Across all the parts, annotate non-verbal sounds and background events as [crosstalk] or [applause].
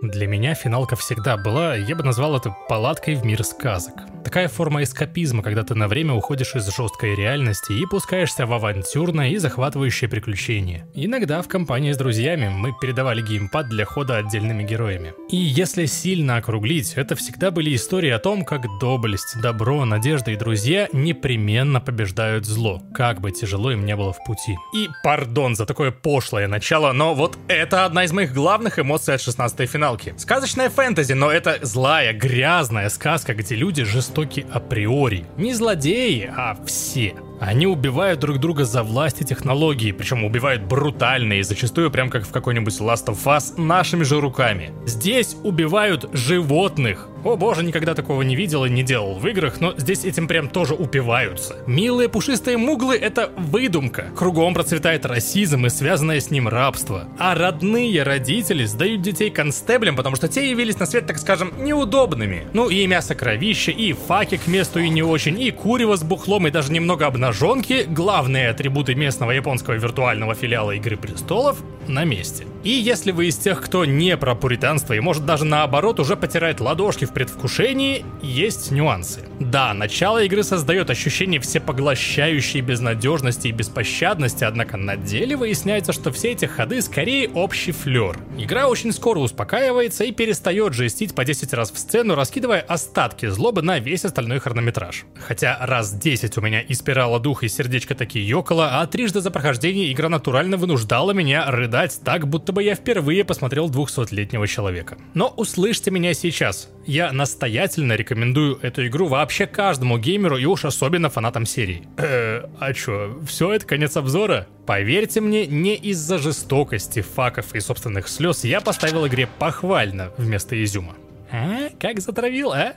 Для меня финалка всегда была, я бы назвал это палаткой в мир сказок. Такая форма эскапизма, когда ты на время уходишь из жесткой реальности и пускаешься в авантюрное и захватывающее приключение. Иногда в компании с друзьями мы передавали геймпад для хода отдельными героями. И если сильно округлить, это всегда были истории о том, как доблесть, добро, надежда и друзья непременно побеждают зло, как бы тяжело им не было в пути. И пардон за такое пошлое начало, но вот это одна из моих главных эмоций от 16-й финалки. Сказочная фэнтези, но это злая, грязная сказка, где люди жестоки априори. Не злодеи, а все. Они убивают друг друга за власть и технологии, причем убивают брутально и зачастую прям как в какой-нибудь Last of Us нашими же руками. Здесь убивают животных. О боже, никогда такого не видел и не делал в играх, но здесь этим прям тоже упиваются. Милые пушистые муглы — это выдумка. Кругом процветает расизм и связанное с ним рабство. А родные родители сдают детей констеблям, потому что те явились на свет, так скажем, неудобными. Ну и мясо кровища, и факи к месту и не очень, и курево с бухлом, и даже немного обнаженки, главные атрибуты местного японского виртуального филиала Игры Престолов, на месте. И если вы из тех, кто не про пуританство и может даже наоборот уже потирает ладошки в предвкушении, есть нюансы. Да, начало игры создает ощущение всепоглощающей безнадежности и беспощадности, однако на деле выясняется, что все эти ходы скорее общий флер. Игра очень скоро успокаивается и перестает жестить по 10 раз в сцену, раскидывая остатки злобы на весь остальной хронометраж. Хотя раз 10 у меня и спирала дух и сердечко такие ёкало, а трижды за прохождение игра натурально вынуждала меня рыдать так, будто я впервые посмотрел 200-летнего человека. Но услышьте меня сейчас. Я настоятельно рекомендую эту игру вообще каждому геймеру и уж особенно фанатам серии. Э, а чё, все это конец обзора? Поверьте мне, не из-за жестокости, факов и собственных слез я поставил игре похвально вместо изюма. А? Как затравил, а?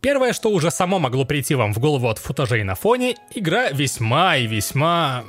Первое, что уже само могло прийти вам в голову от футажей на фоне, игра весьма и весьма,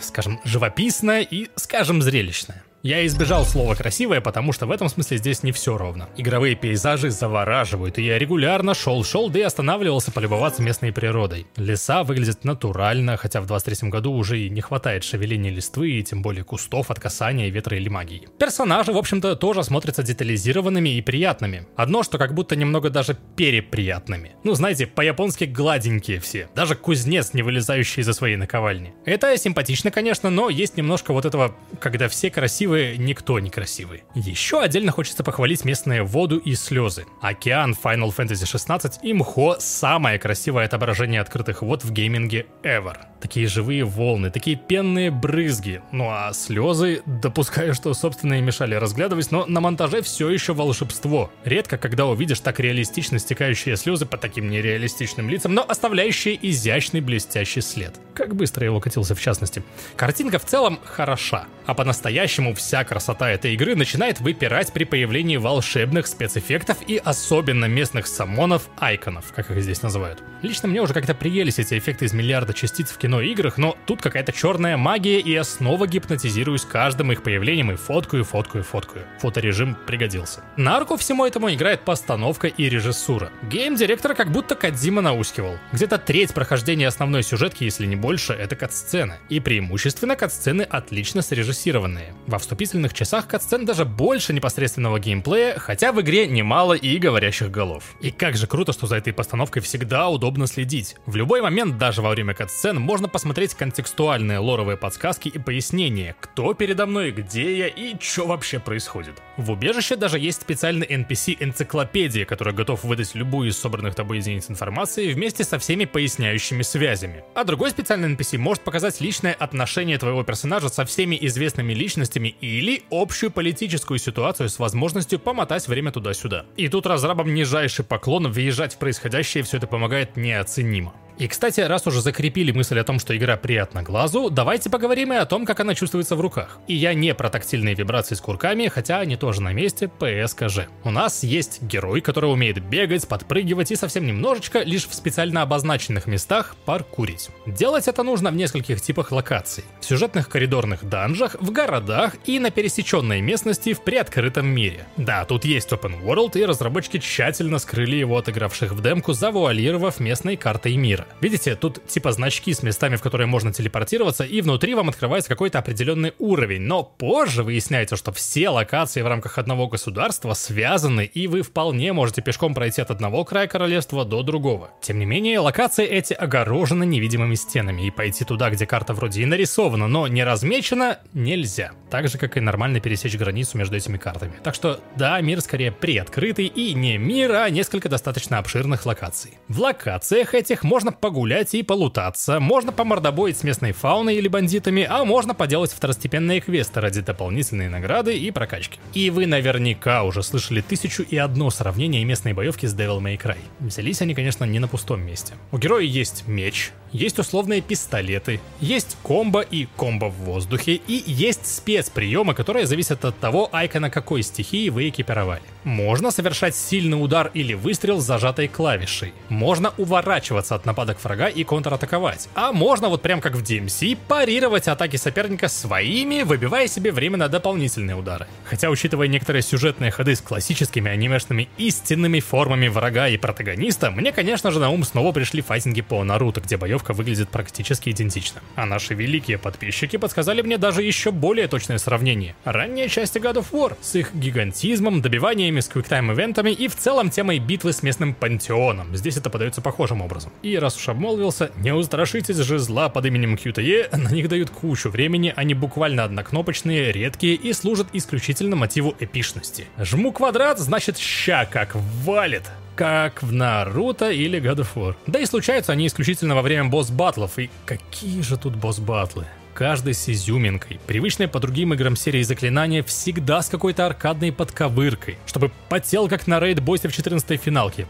скажем, живописная и, скажем, зрелищная. Я избежал слова «красивое», потому что в этом смысле здесь не все ровно. Игровые пейзажи завораживают, и я регулярно шел-шел, да и останавливался полюбоваться местной природой. Леса выглядят натурально, хотя в 23 году уже и не хватает шевеления листвы, и тем более кустов от касания, ветра или магии. Персонажи, в общем-то, тоже смотрятся детализированными и приятными. Одно, что как будто немного даже переприятными. Ну, знаете, по-японски гладенькие все. Даже кузнец, не вылезающий из-за своей наковальни. Это симпатично, конечно, но есть немножко вот этого, когда все красивые красивые, никто не красивый. Еще отдельно хочется похвалить местные воду и слезы. Океан Final Fantasy 16 и Мхо самое красивое отображение открытых вод в гейминге ever. Такие живые волны, такие пенные брызги. Ну а слезы, допускаю, что собственные мешали разглядывать, но на монтаже все еще волшебство. Редко, когда увидишь так реалистично стекающие слезы по таким нереалистичным лицам, но оставляющие изящный блестящий след. Как быстро я катился в частности. Картинка в целом хороша, а по-настоящему вся красота этой игры начинает выпирать при появлении волшебных спецэффектов и особенно местных самонов, айконов, как их здесь называют. Лично мне уже как-то приелись эти эффекты из миллиарда частиц в кино и играх, но тут какая-то черная магия, и я снова гипнотизируюсь каждым их появлением и фоткаю, фоткаю, фоткаю. Фоторежим пригодился. На руку всему этому играет постановка и режиссура. Гейм-директора как будто Кадзима наускивал. Где-то треть прохождения основной сюжетки, если не больше, это кат-сцены. И преимущественно кат-сцены отлично срежиссированные. Во вступительных часах катсцен даже больше непосредственного геймплея, хотя в игре немало и говорящих голов. И как же круто, что за этой постановкой всегда удобно следить. В любой момент, даже во время катсцен, можно посмотреть контекстуальные лоровые подсказки и пояснения, кто передо мной, где я и что вообще происходит. В убежище даже есть специальный NPC-энциклопедия, который готов выдать любую из собранных тобой единиц информации вместе со всеми поясняющими связями. А другой специальный NPC может показать личное отношение твоего персонажа со всеми известными личностями или общую политическую ситуацию с возможностью помотать время туда-сюда. И тут разрабам нижайший поклон, въезжать в происходящее все это помогает неоценимо. И, кстати, раз уже закрепили мысль о том, что игра приятна глазу, давайте поговорим и о том, как она чувствуется в руках. И я не про тактильные вибрации с курками, хотя они тоже на месте, ПСКЖ. У нас есть герой, который умеет бегать, подпрыгивать и совсем немножечко, лишь в специально обозначенных местах, паркурить. Делать это нужно в нескольких типах локаций. В сюжетных коридорных данжах, в городах и на пересеченной местности в приоткрытом мире. Да, тут есть open world, и разработчики тщательно скрыли его от игравших в демку, завуалировав местной картой мира. Видите, тут типа значки с местами, в которые можно телепортироваться, и внутри вам открывается какой-то определенный уровень. Но позже выясняется, что все локации в рамках одного государства связаны, и вы вполне можете пешком пройти от одного края королевства до другого. Тем не менее, локации эти огорожены невидимыми стенами, и пойти туда, где карта вроде и нарисована, но не размечена, нельзя. Так же, как и нормально пересечь границу между этими картами. Так что, да, мир скорее приоткрытый, и не мир, а несколько достаточно обширных локаций. В локациях этих можно погулять и полутаться, можно помордобоить с местной фауной или бандитами, а можно поделать второстепенные квесты ради дополнительной награды и прокачки. И вы наверняка уже слышали тысячу и одно сравнение местной боевки с Devil May Cry. Взялись они, конечно, не на пустом месте. У героя есть меч, есть условные пистолеты, есть комбо и комбо в воздухе, и есть спецприемы, которые зависят от того, айкона какой стихии вы экипировали. Можно совершать сильный удар или выстрел с зажатой клавишей. Можно уворачиваться от нападок врага и контратаковать. А можно вот прям как в DMC парировать атаки соперника своими, выбивая себе время на дополнительные удары. Хотя, учитывая некоторые сюжетные ходы с классическими анимешными истинными формами врага и протагониста, мне, конечно же, на ум снова пришли файтинги по Наруто, где боевка выглядит практически идентично. А наши великие подписчики подсказали мне даже еще более точное сравнение. Ранние части God of War с их гигантизмом, добиваниями с квиктайм-ивентами и в целом темой битвы с местным пантеоном. Здесь это подается похожим образом. И раз уж обмолвился, не устрашитесь же зла под именем QTE, [laughs] на них дают кучу времени, они буквально однокнопочные, редкие и служат исключительно мотиву эпичности. Жму квадрат, значит ща как валит как в Наруто или God of War. Да и случаются они исключительно во время босс-батлов, и какие же тут босс-батлы каждый с изюминкой. Привычные по другим играм серии заклинания всегда с какой-то аркадной подковыркой, чтобы потел как на рейд-боссе в 14 финалке.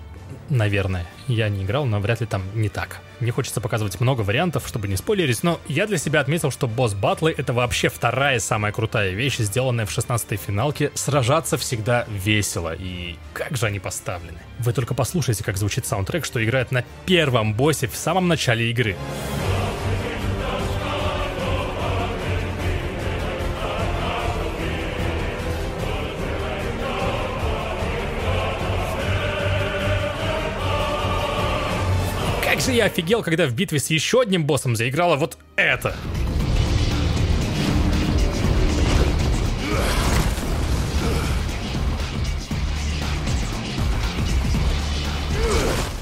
Наверное. Я не играл, но вряд ли там не так. Не хочется показывать много вариантов, чтобы не спойлерить, но я для себя отметил, что босс-батлы — это вообще вторая самая крутая вещь, сделанная в 16-й финалке. Сражаться всегда весело, и как же они поставлены. Вы только послушайте, как звучит саундтрек, что играет на первом боссе в самом начале игры. Же я офигел, когда в битве с еще одним боссом заиграла вот это.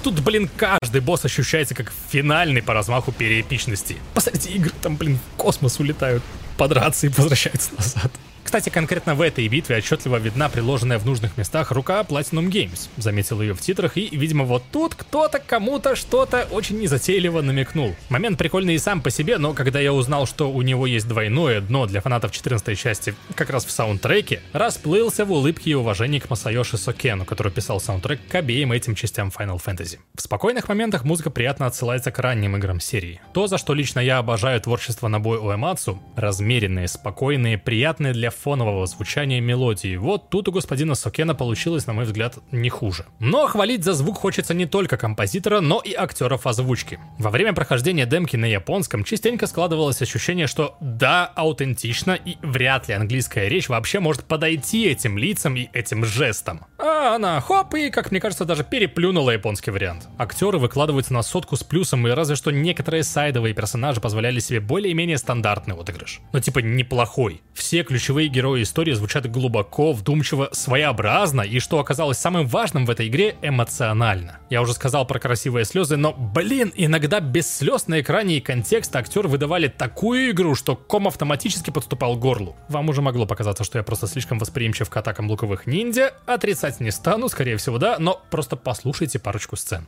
Тут, блин, каждый босс ощущается как финальный по размаху переэпичности. Посмотрите, игры там, блин, в космос улетают, подраться и возвращаются назад. Кстати, конкретно в этой битве отчетливо видна приложенная в нужных местах рука Platinum Games. Заметил ее в титрах и, видимо, вот тут кто-то кому-то что-то очень незатейливо намекнул. Момент прикольный и сам по себе, но когда я узнал, что у него есть двойное дно для фанатов 14 части как раз в саундтреке, расплылся в улыбке и уважении к Масайоши Сокену, который писал саундтрек к обеим этим частям Final Fantasy. В спокойных моментах музыка приятно отсылается к ранним играм серии. То, за что лично я обожаю творчество Набой Уэмацу, размеренные, спокойные, приятные для фонового звучания мелодии. Вот тут у господина Сокена получилось, на мой взгляд, не хуже. Но хвалить за звук хочется не только композитора, но и актеров озвучки. Во время прохождения демки на японском частенько складывалось ощущение, что да, аутентично и вряд ли английская речь вообще может подойти этим лицам и этим жестам. А она хоп и, как мне кажется, даже переплюнула японский вариант. Актеры выкладываются на сотку с плюсом, и разве что некоторые сайдовые персонажи позволяли себе более-менее стандартный отыгрыш. Но типа неплохой. Все Ключевые герои истории звучат глубоко, вдумчиво, своеобразно, и что оказалось самым важным в этой игре, эмоционально. Я уже сказал про красивые слезы, но, блин, иногда без слез на экране и контекста актеры выдавали такую игру, что ком автоматически подступал к горлу. Вам уже могло показаться, что я просто слишком восприимчив к атакам луковых ниндзя, отрицать не стану, скорее всего да, но просто послушайте парочку сцен.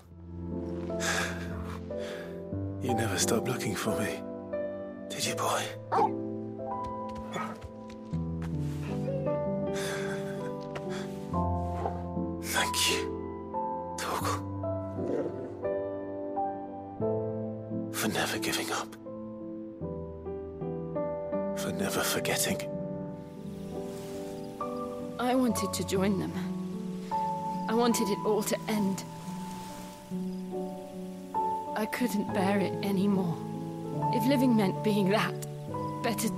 You never stop looking for me, did you, boy? Never giving up. For never forgetting. I wanted to join them. I wanted it all to end. I couldn't bear it anymore. If living meant being that, better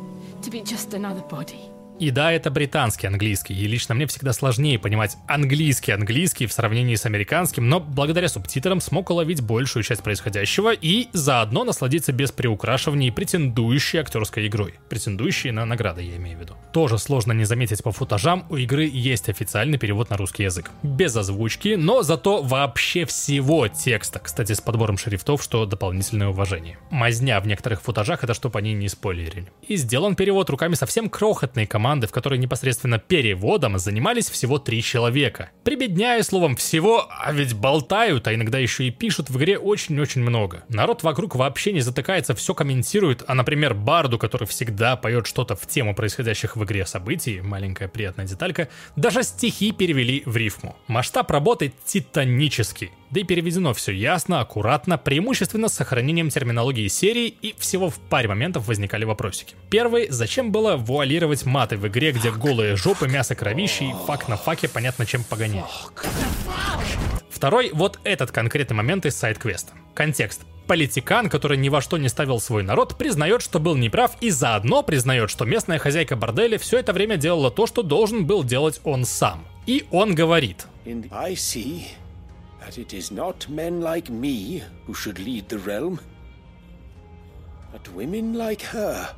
to be just another body. И да, это британский английский, и лично мне всегда сложнее понимать английский английский в сравнении с американским, но благодаря субтитрам смог уловить большую часть происходящего и заодно насладиться без приукрашиваний претендующей актерской игрой. Претендующей на награды, я имею в виду. Тоже сложно не заметить по футажам, у игры есть официальный перевод на русский язык. Без озвучки, но зато вообще всего текста, кстати, с подбором шрифтов, что дополнительное уважение. Мазня в некоторых футажах это чтобы они не спойлерили. И сделан перевод руками совсем крохотной команды, в которой непосредственно переводом занимались всего три человека. Прибедняя словом всего, а ведь болтают, а иногда еще и пишут в игре очень-очень много. Народ вокруг вообще не затыкается, все комментирует, а, например, Барду, который всегда поет что-то в тему происходящих в игре событий, маленькая приятная деталька, даже стихи перевели в рифму. Масштаб работы титанический. Да и переведено все ясно, аккуратно, преимущественно с сохранением терминологии серии и всего в паре моментов возникали вопросики. Первый, зачем было вуалировать маты в игре, где голые жопы, мясо кровищи и фак на факе понятно чем погонять. Второй, вот этот конкретный момент из сайт-квеста. Контекст. Политикан, который ни во что не ставил свой народ, признает, что был неправ и заодно признает, что местная хозяйка борделя все это время делала то, что должен был делать он сам. И он говорит. I see that it is not men like me who should lead the realm, but women like her.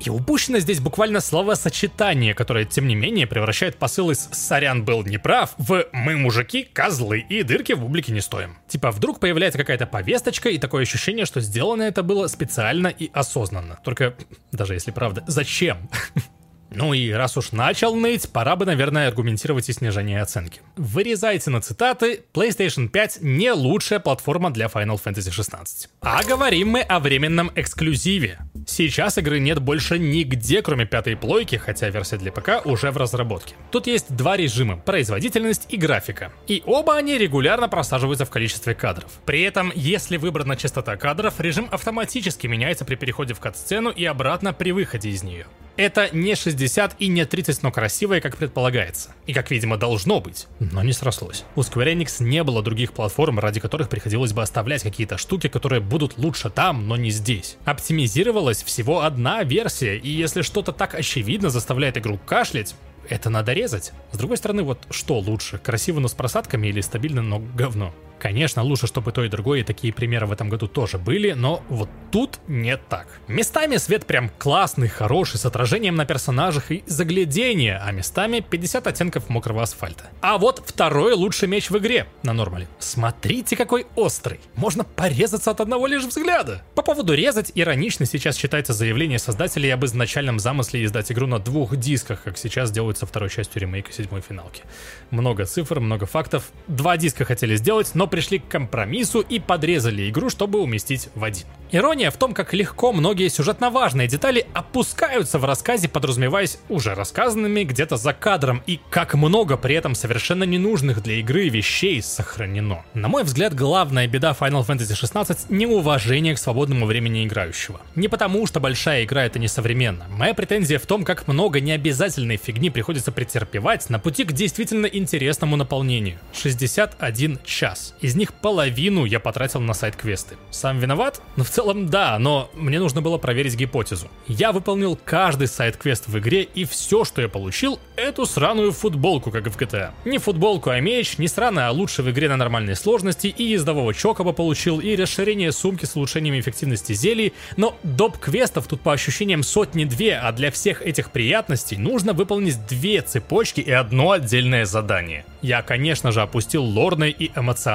И упущено здесь буквально словосочетание, которое, тем не менее, превращает посыл из «сорян, был неправ» в «мы, мужики, козлы, и дырки в бублике не стоим». Типа, вдруг появляется какая-то повесточка, и такое ощущение, что сделано это было специально и осознанно. Только, даже если правда, зачем? [laughs] Ну и раз уж начал ныть, пора бы, наверное, аргументировать и снижение оценки. Вырезайте на цитаты, PlayStation 5 не лучшая платформа для Final Fantasy 16. А говорим мы о временном эксклюзиве. Сейчас игры нет больше нигде, кроме пятой плойки, хотя версия для ПК уже в разработке. Тут есть два режима — производительность и графика. И оба они регулярно просаживаются в количестве кадров. При этом, если выбрана частота кадров, режим автоматически меняется при переходе в кат-сцену и обратно при выходе из нее. Это не 60 и не 30, но красивое, как предполагается. И как, видимо, должно быть. Но не срослось. У Square Enix не было других платформ, ради которых приходилось бы оставлять какие-то штуки, которые будут лучше там, но не здесь. Оптимизировалась всего одна версия, и если что-то так очевидно заставляет игру кашлять, это надо резать. С другой стороны, вот что лучше, красиво, но с просадками или стабильно, но говно? Конечно, лучше, чтобы то и другое, и такие примеры в этом году тоже были, но вот тут не так. Местами свет прям классный, хороший, с отражением на персонажах и заглядение, а местами 50 оттенков мокрого асфальта. А вот второй лучший меч в игре на нормале. Смотрите, какой острый. Можно порезаться от одного лишь взгляда. По поводу резать, иронично сейчас считается заявление создателей об изначальном замысле издать игру на двух дисках, как сейчас делают со второй частью ремейка седьмой финалки. Много цифр, много фактов. Два диска хотели сделать, но пришли к компромиссу и подрезали игру, чтобы уместить в один. Ирония в том, как легко многие сюжетно важные детали опускаются в рассказе, подразумеваясь уже рассказанными где-то за кадром, и как много при этом совершенно ненужных для игры вещей сохранено. На мой взгляд, главная беда Final Fantasy 16 — неуважение к свободному времени играющего. Не потому, что большая игра — это несовременно. Моя претензия в том, как много необязательной фигни приходится претерпевать на пути к действительно интересному наполнению. 61 час. Из них половину я потратил на сайт-квесты. Сам виноват? Но в целом да, но мне нужно было проверить гипотезу. Я выполнил каждый сайт-квест в игре, и все, что я получил, эту сраную футболку, как в GTA. Не футболку, а меч, не сраная, а лучше в игре на нормальной сложности, и ездового чокоба получил, и расширение сумки с улучшением эффективности зелий, но доп. квестов тут по ощущениям сотни-две, а для всех этих приятностей нужно выполнить две цепочки и одно отдельное задание. Я, конечно же, опустил лорное и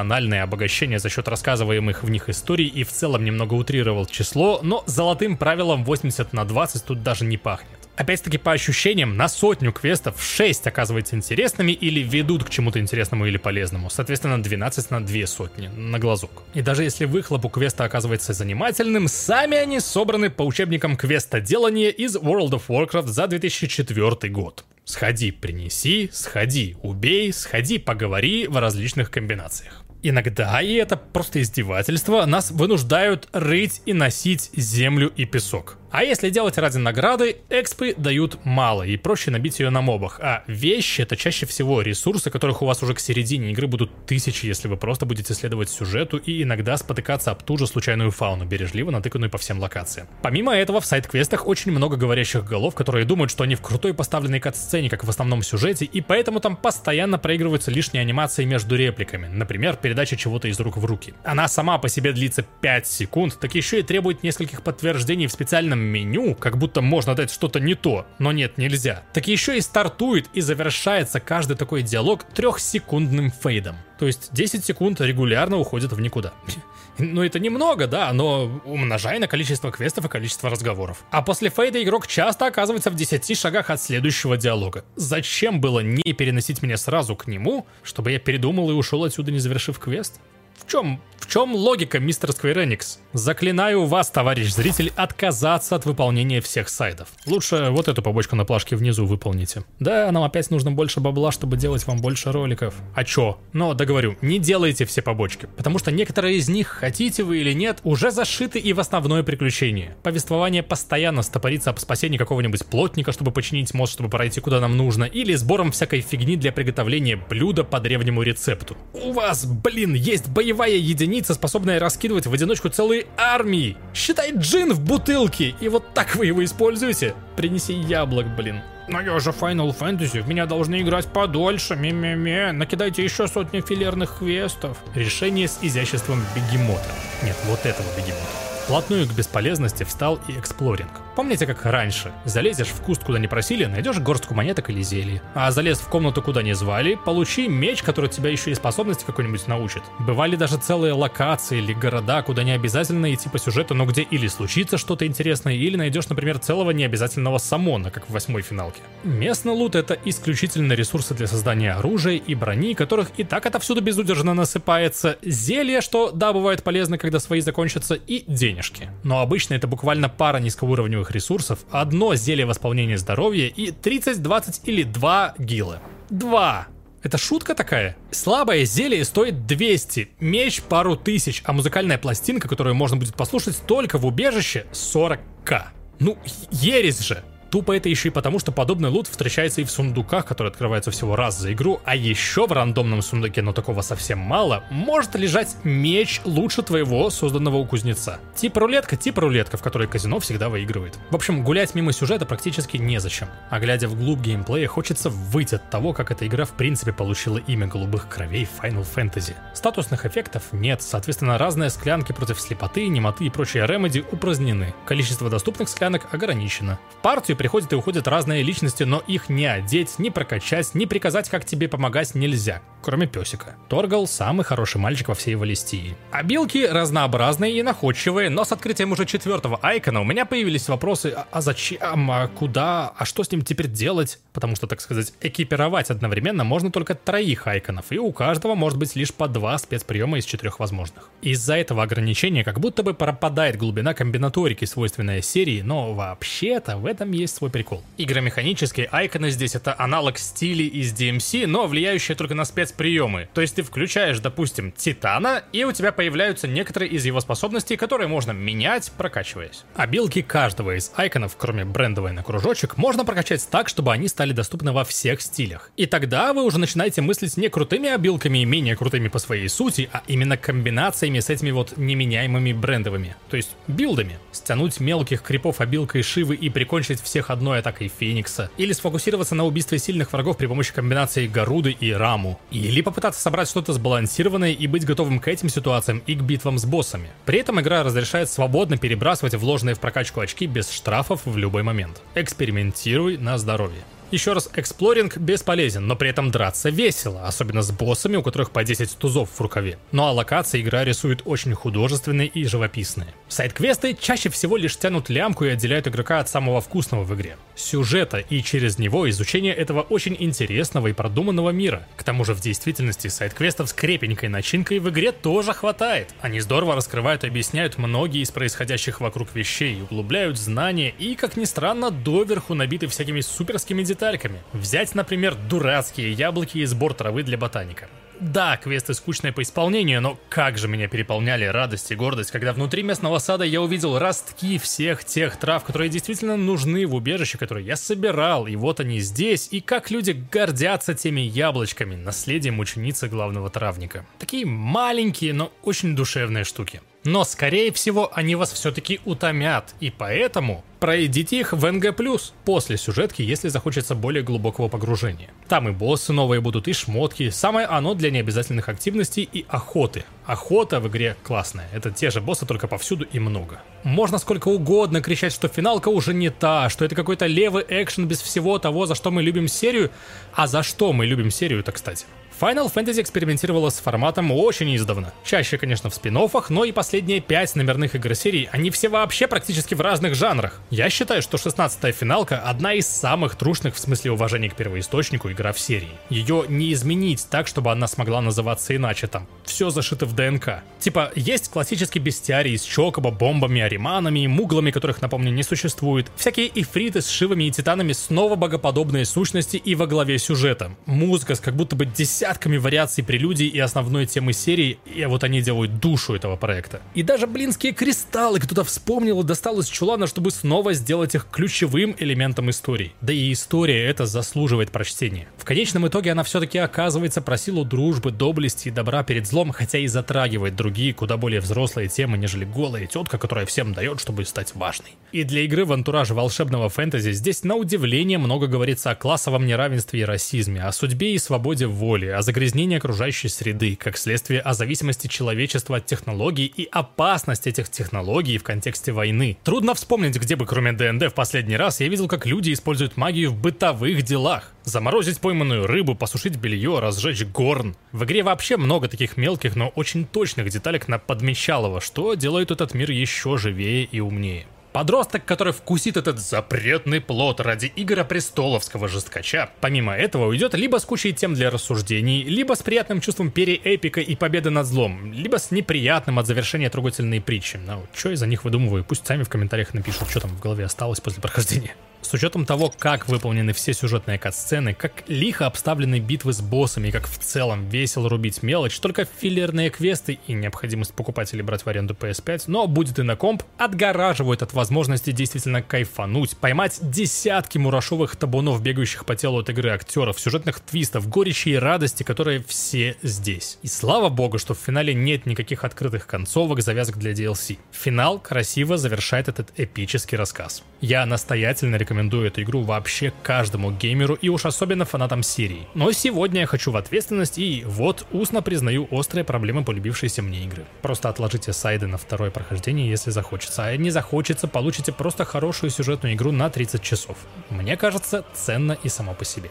эмоциональное обогащение за счет рассказываемых в них историй и в целом немного утрировал число, но золотым правилом 80 на 20 тут даже не пахнет. Опять-таки, по ощущениям, на сотню квестов 6 оказываются интересными или ведут к чему-то интересному или полезному. Соответственно, 12 на 2 сотни, на глазок. И даже если выхлоп у квеста оказывается занимательным, сами они собраны по учебникам квеста делания из World of Warcraft за 2004 год. Сходи, принеси, сходи, убей, сходи, поговори в различных комбинациях. Иногда, и это просто издевательство, нас вынуждают рыть и носить землю и песок. А если делать ради награды, экспы дают мало и проще набить ее на мобах, а вещи это чаще всего ресурсы, которых у вас уже к середине игры будут тысячи, если вы просто будете следовать сюжету и иногда спотыкаться об ту же случайную фауну, бережливо натыканную по всем локациям. Помимо этого, в сайт-квестах очень много говорящих голов, которые думают, что они в крутой поставленной кат-сцене, как в основном сюжете, и поэтому там постоянно проигрываются лишние анимации между репликами, например, передача чего-то из рук в руки. Она сама по себе длится 5 секунд, так еще и требует нескольких подтверждений в специальном меню, как будто можно дать что-то не то, но нет, нельзя. Так еще и стартует и завершается каждый такой диалог трехсекундным фейдом. То есть 10 секунд регулярно уходят в никуда. [laughs] Ну, это немного, да, но умножай на количество квестов и количество разговоров. А после фейда игрок часто оказывается в 10 шагах от следующего диалога. Зачем было не переносить меня сразу к нему, чтобы я передумал и ушел отсюда, не завершив квест? В чем чем логика, мистер Square? Заклинаю вас, товарищ зритель, отказаться от выполнения всех сайдов. Лучше вот эту побочку на плашке внизу выполните. Да, нам опять нужно больше бабла, чтобы делать вам больше роликов. А чё? Но договорю, не делайте все побочки, потому что некоторые из них, хотите вы или нет, уже зашиты и в основное приключение. Повествование постоянно стопорится об спасении какого-нибудь плотника, чтобы починить мост, чтобы пройти куда нам нужно, или сбором всякой фигни для приготовления блюда по древнему рецепту. У вас, блин, есть боевая единица, способная раскидывать в одиночку целые армии. Считай джин в бутылке, и вот так вы его используете. Принеси яблок, блин. Но я же Final Fantasy, в меня должны играть подольше, ме-ме-ме. Накидайте еще сотни филерных квестов. Решение с изяществом бегемота. Нет, вот этого бегемота. Вплотную к бесполезности встал и эксплоринг. Помните, как раньше? Залезешь в куст, куда не просили, найдешь горстку монеток или зелий. А залез в комнату, куда не звали, получи меч, который тебя еще и способности какой-нибудь научит. Бывали даже целые локации или города, куда не обязательно идти по сюжету, но где или случится что-то интересное, или найдешь, например, целого необязательного самона, как в восьмой финалке. Местный лут — это исключительно ресурсы для создания оружия и брони, которых и так отовсюду безудержно насыпается, зелья, что, да, бывает полезно, когда свои закончатся, и денег денежки. Но обычно это буквально пара низкоуровневых ресурсов, одно зелье восполнения здоровья и 30, 20 или 2 гила. 2! Это шутка такая? Слабое зелье стоит 200, меч пару тысяч, а музыкальная пластинка, которую можно будет послушать только в убежище, 40к. Ну, ересь же! Тупо это еще и потому, что подобный лут встречается и в сундуках, которые открываются всего раз за игру, а еще в рандомном сундуке, но такого совсем мало, может лежать меч лучше твоего, созданного у кузнеца. Тип рулетка, тип рулетка, в которой казино всегда выигрывает. В общем, гулять мимо сюжета практически незачем. А глядя вглубь геймплея, хочется выйти от того, как эта игра в принципе получила имя голубых кровей Final Fantasy. Статусных эффектов нет, соответственно, разные склянки против слепоты, немоты и прочие ремеди упразднены. Количество доступных склянок ограничено. В партию приходят и уходят разные личности, но их не одеть, не прокачать, не приказать, как тебе помогать нельзя, кроме песика. Торгал самый хороший мальчик во всей Валестии. А билки разнообразные и находчивые, но с открытием уже четвертого айкона у меня появились вопросы, а, а зачем, а куда, а что с ним теперь делать? Потому что, так сказать, экипировать одновременно можно только троих айконов, и у каждого может быть лишь по два спецприема из четырех возможных. Из-за этого ограничения как будто бы пропадает глубина комбинаторики, свойственная серии, но вообще-то в этом есть есть свой прикол. Игромеханические айконы здесь это аналог стилей из DMC, но влияющие только на спецприемы. То есть ты включаешь, допустим, Титана, и у тебя появляются некоторые из его способностей, которые можно менять, прокачиваясь. А билки каждого из айконов, кроме брендовой на кружочек, можно прокачать так, чтобы они стали доступны во всех стилях. И тогда вы уже начинаете мыслить не крутыми обилками и менее крутыми по своей сути, а именно комбинациями с этими вот неменяемыми брендовыми, то есть билдами. Стянуть мелких крипов обилкой Шивы и прикончить все всех одной атакой Феникса, или сфокусироваться на убийстве сильных врагов при помощи комбинации Гаруды и Раму, или попытаться собрать что-то сбалансированное и быть готовым к этим ситуациям и к битвам с боссами. При этом игра разрешает свободно перебрасывать вложенные в прокачку очки без штрафов в любой момент. Экспериментируй на здоровье. Еще раз, эксплоринг бесполезен, но при этом драться весело, особенно с боссами, у которых по 10 тузов в рукаве. Ну а локации игра рисует очень художественные и живописные. Сайт-квесты чаще всего лишь тянут лямку и отделяют игрока от самого вкусного в игре. Сюжета и через него изучение этого очень интересного и продуманного мира. К тому же в действительности сайт-квестов с крепенькой начинкой в игре тоже хватает. Они здорово раскрывают и объясняют многие из происходящих вокруг вещей, углубляют знания и, как ни странно, доверху набиты всякими суперскими деталями детальками. Взять, например, дурацкие яблоки и сбор травы для ботаника. Да, квесты скучные по исполнению, но как же меня переполняли радость и гордость, когда внутри местного сада я увидел ростки всех тех трав, которые действительно нужны в убежище, которые я собирал, и вот они здесь, и как люди гордятся теми яблочками, наследием ученицы главного травника. Такие маленькие, но очень душевные штуки. Но, скорее всего, они вас все-таки утомят, и поэтому пройдите их в НГ+, после сюжетки, если захочется более глубокого погружения. Там и боссы новые будут, и шмотки, самое оно для необязательных активностей и охоты. Охота в игре классная, это те же боссы, только повсюду и много. Можно сколько угодно кричать, что финалка уже не та, что это какой-то левый экшен без всего того, за что мы любим серию. А за что мы любим серию-то, кстати? Final Fantasy экспериментировала с форматом очень издавна. Чаще, конечно, в спин но и последние пять номерных игр серии, они все вообще практически в разных жанрах. Я считаю, что 16-я финалка одна из самых трушных в смысле уважения к первоисточнику игра в серии. Ее не изменить так, чтобы она смогла называться иначе, там все зашито в ДНК. Типа, есть классический бестиарий с чокоба, бомбами, ариманами, муглами, которых, напомню, не существует. Всякие ифриты с шивами и титанами снова богоподобные сущности и во главе сюжета. Музыка с как будто бы десятки десятками вариаций прелюдий и основной темы серии, и вот они делают душу этого проекта. И даже блинские кристаллы кто-то вспомнил и достал из чулана, чтобы снова сделать их ключевым элементом истории. Да и история это заслуживает прочтения. В конечном итоге она все-таки оказывается про силу дружбы, доблести и добра перед злом, хотя и затрагивает другие, куда более взрослые темы, нежели голая тетка, которая всем дает, чтобы стать важной. И для игры в антураж волшебного фэнтези здесь на удивление много говорится о классовом неравенстве и расизме, о судьбе и свободе воли, о загрязнении окружающей среды, как следствие о зависимости человечества от технологий и опасности этих технологий в контексте войны. Трудно вспомнить, где бы кроме ДНД в последний раз я видел, как люди используют магию в бытовых делах. Заморозить пойманную рыбу, посушить белье, разжечь горн. В игре вообще много таких мелких, но очень точных деталек на подмещалово, что делает этот мир еще живее и умнее. Подросток, который вкусит этот запретный плод ради Игоря Престоловского жесткача, помимо этого уйдет либо с кучей тем для рассуждений, либо с приятным чувством переэпика и победы над злом, либо с неприятным от завершения трогательной притчи. Ну, что я за них выдумываю, пусть сами в комментариях напишут, что там в голове осталось после прохождения. С учетом того, как выполнены все сюжетные кат-сцены, как лихо обставлены битвы с боссами, как в целом весело рубить мелочь, только филлерные квесты и необходимость покупать или брать в аренду PS5, но будет и на комп, отгораживают от возможности действительно кайфануть, поймать десятки мурашовых табунов, бегающих по телу от игры актеров, сюжетных твистов, горечи и радости, которые все здесь. И слава богу, что в финале нет никаких открытых концовок, завязок для DLC. Финал красиво завершает этот эпический рассказ. Я настоятельно рекомендую рекомендую эту игру вообще каждому геймеру и уж особенно фанатам серии. Но сегодня я хочу в ответственность и вот устно признаю острые проблемы полюбившейся мне игры. Просто отложите сайды на второе прохождение, если захочется. А не захочется, получите просто хорошую сюжетную игру на 30 часов. Мне кажется, ценно и само по себе.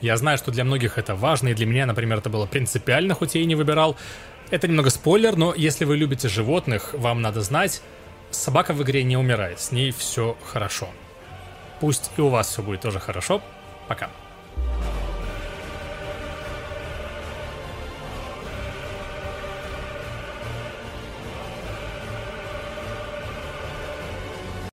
Я знаю, что для многих это важно, и для меня, например, это было принципиально, хоть я и не выбирал. Это немного спойлер, но если вы любите животных, вам надо знать, собака в игре не умирает, с ней все хорошо. Пусть и у вас все будет тоже хорошо. Пока.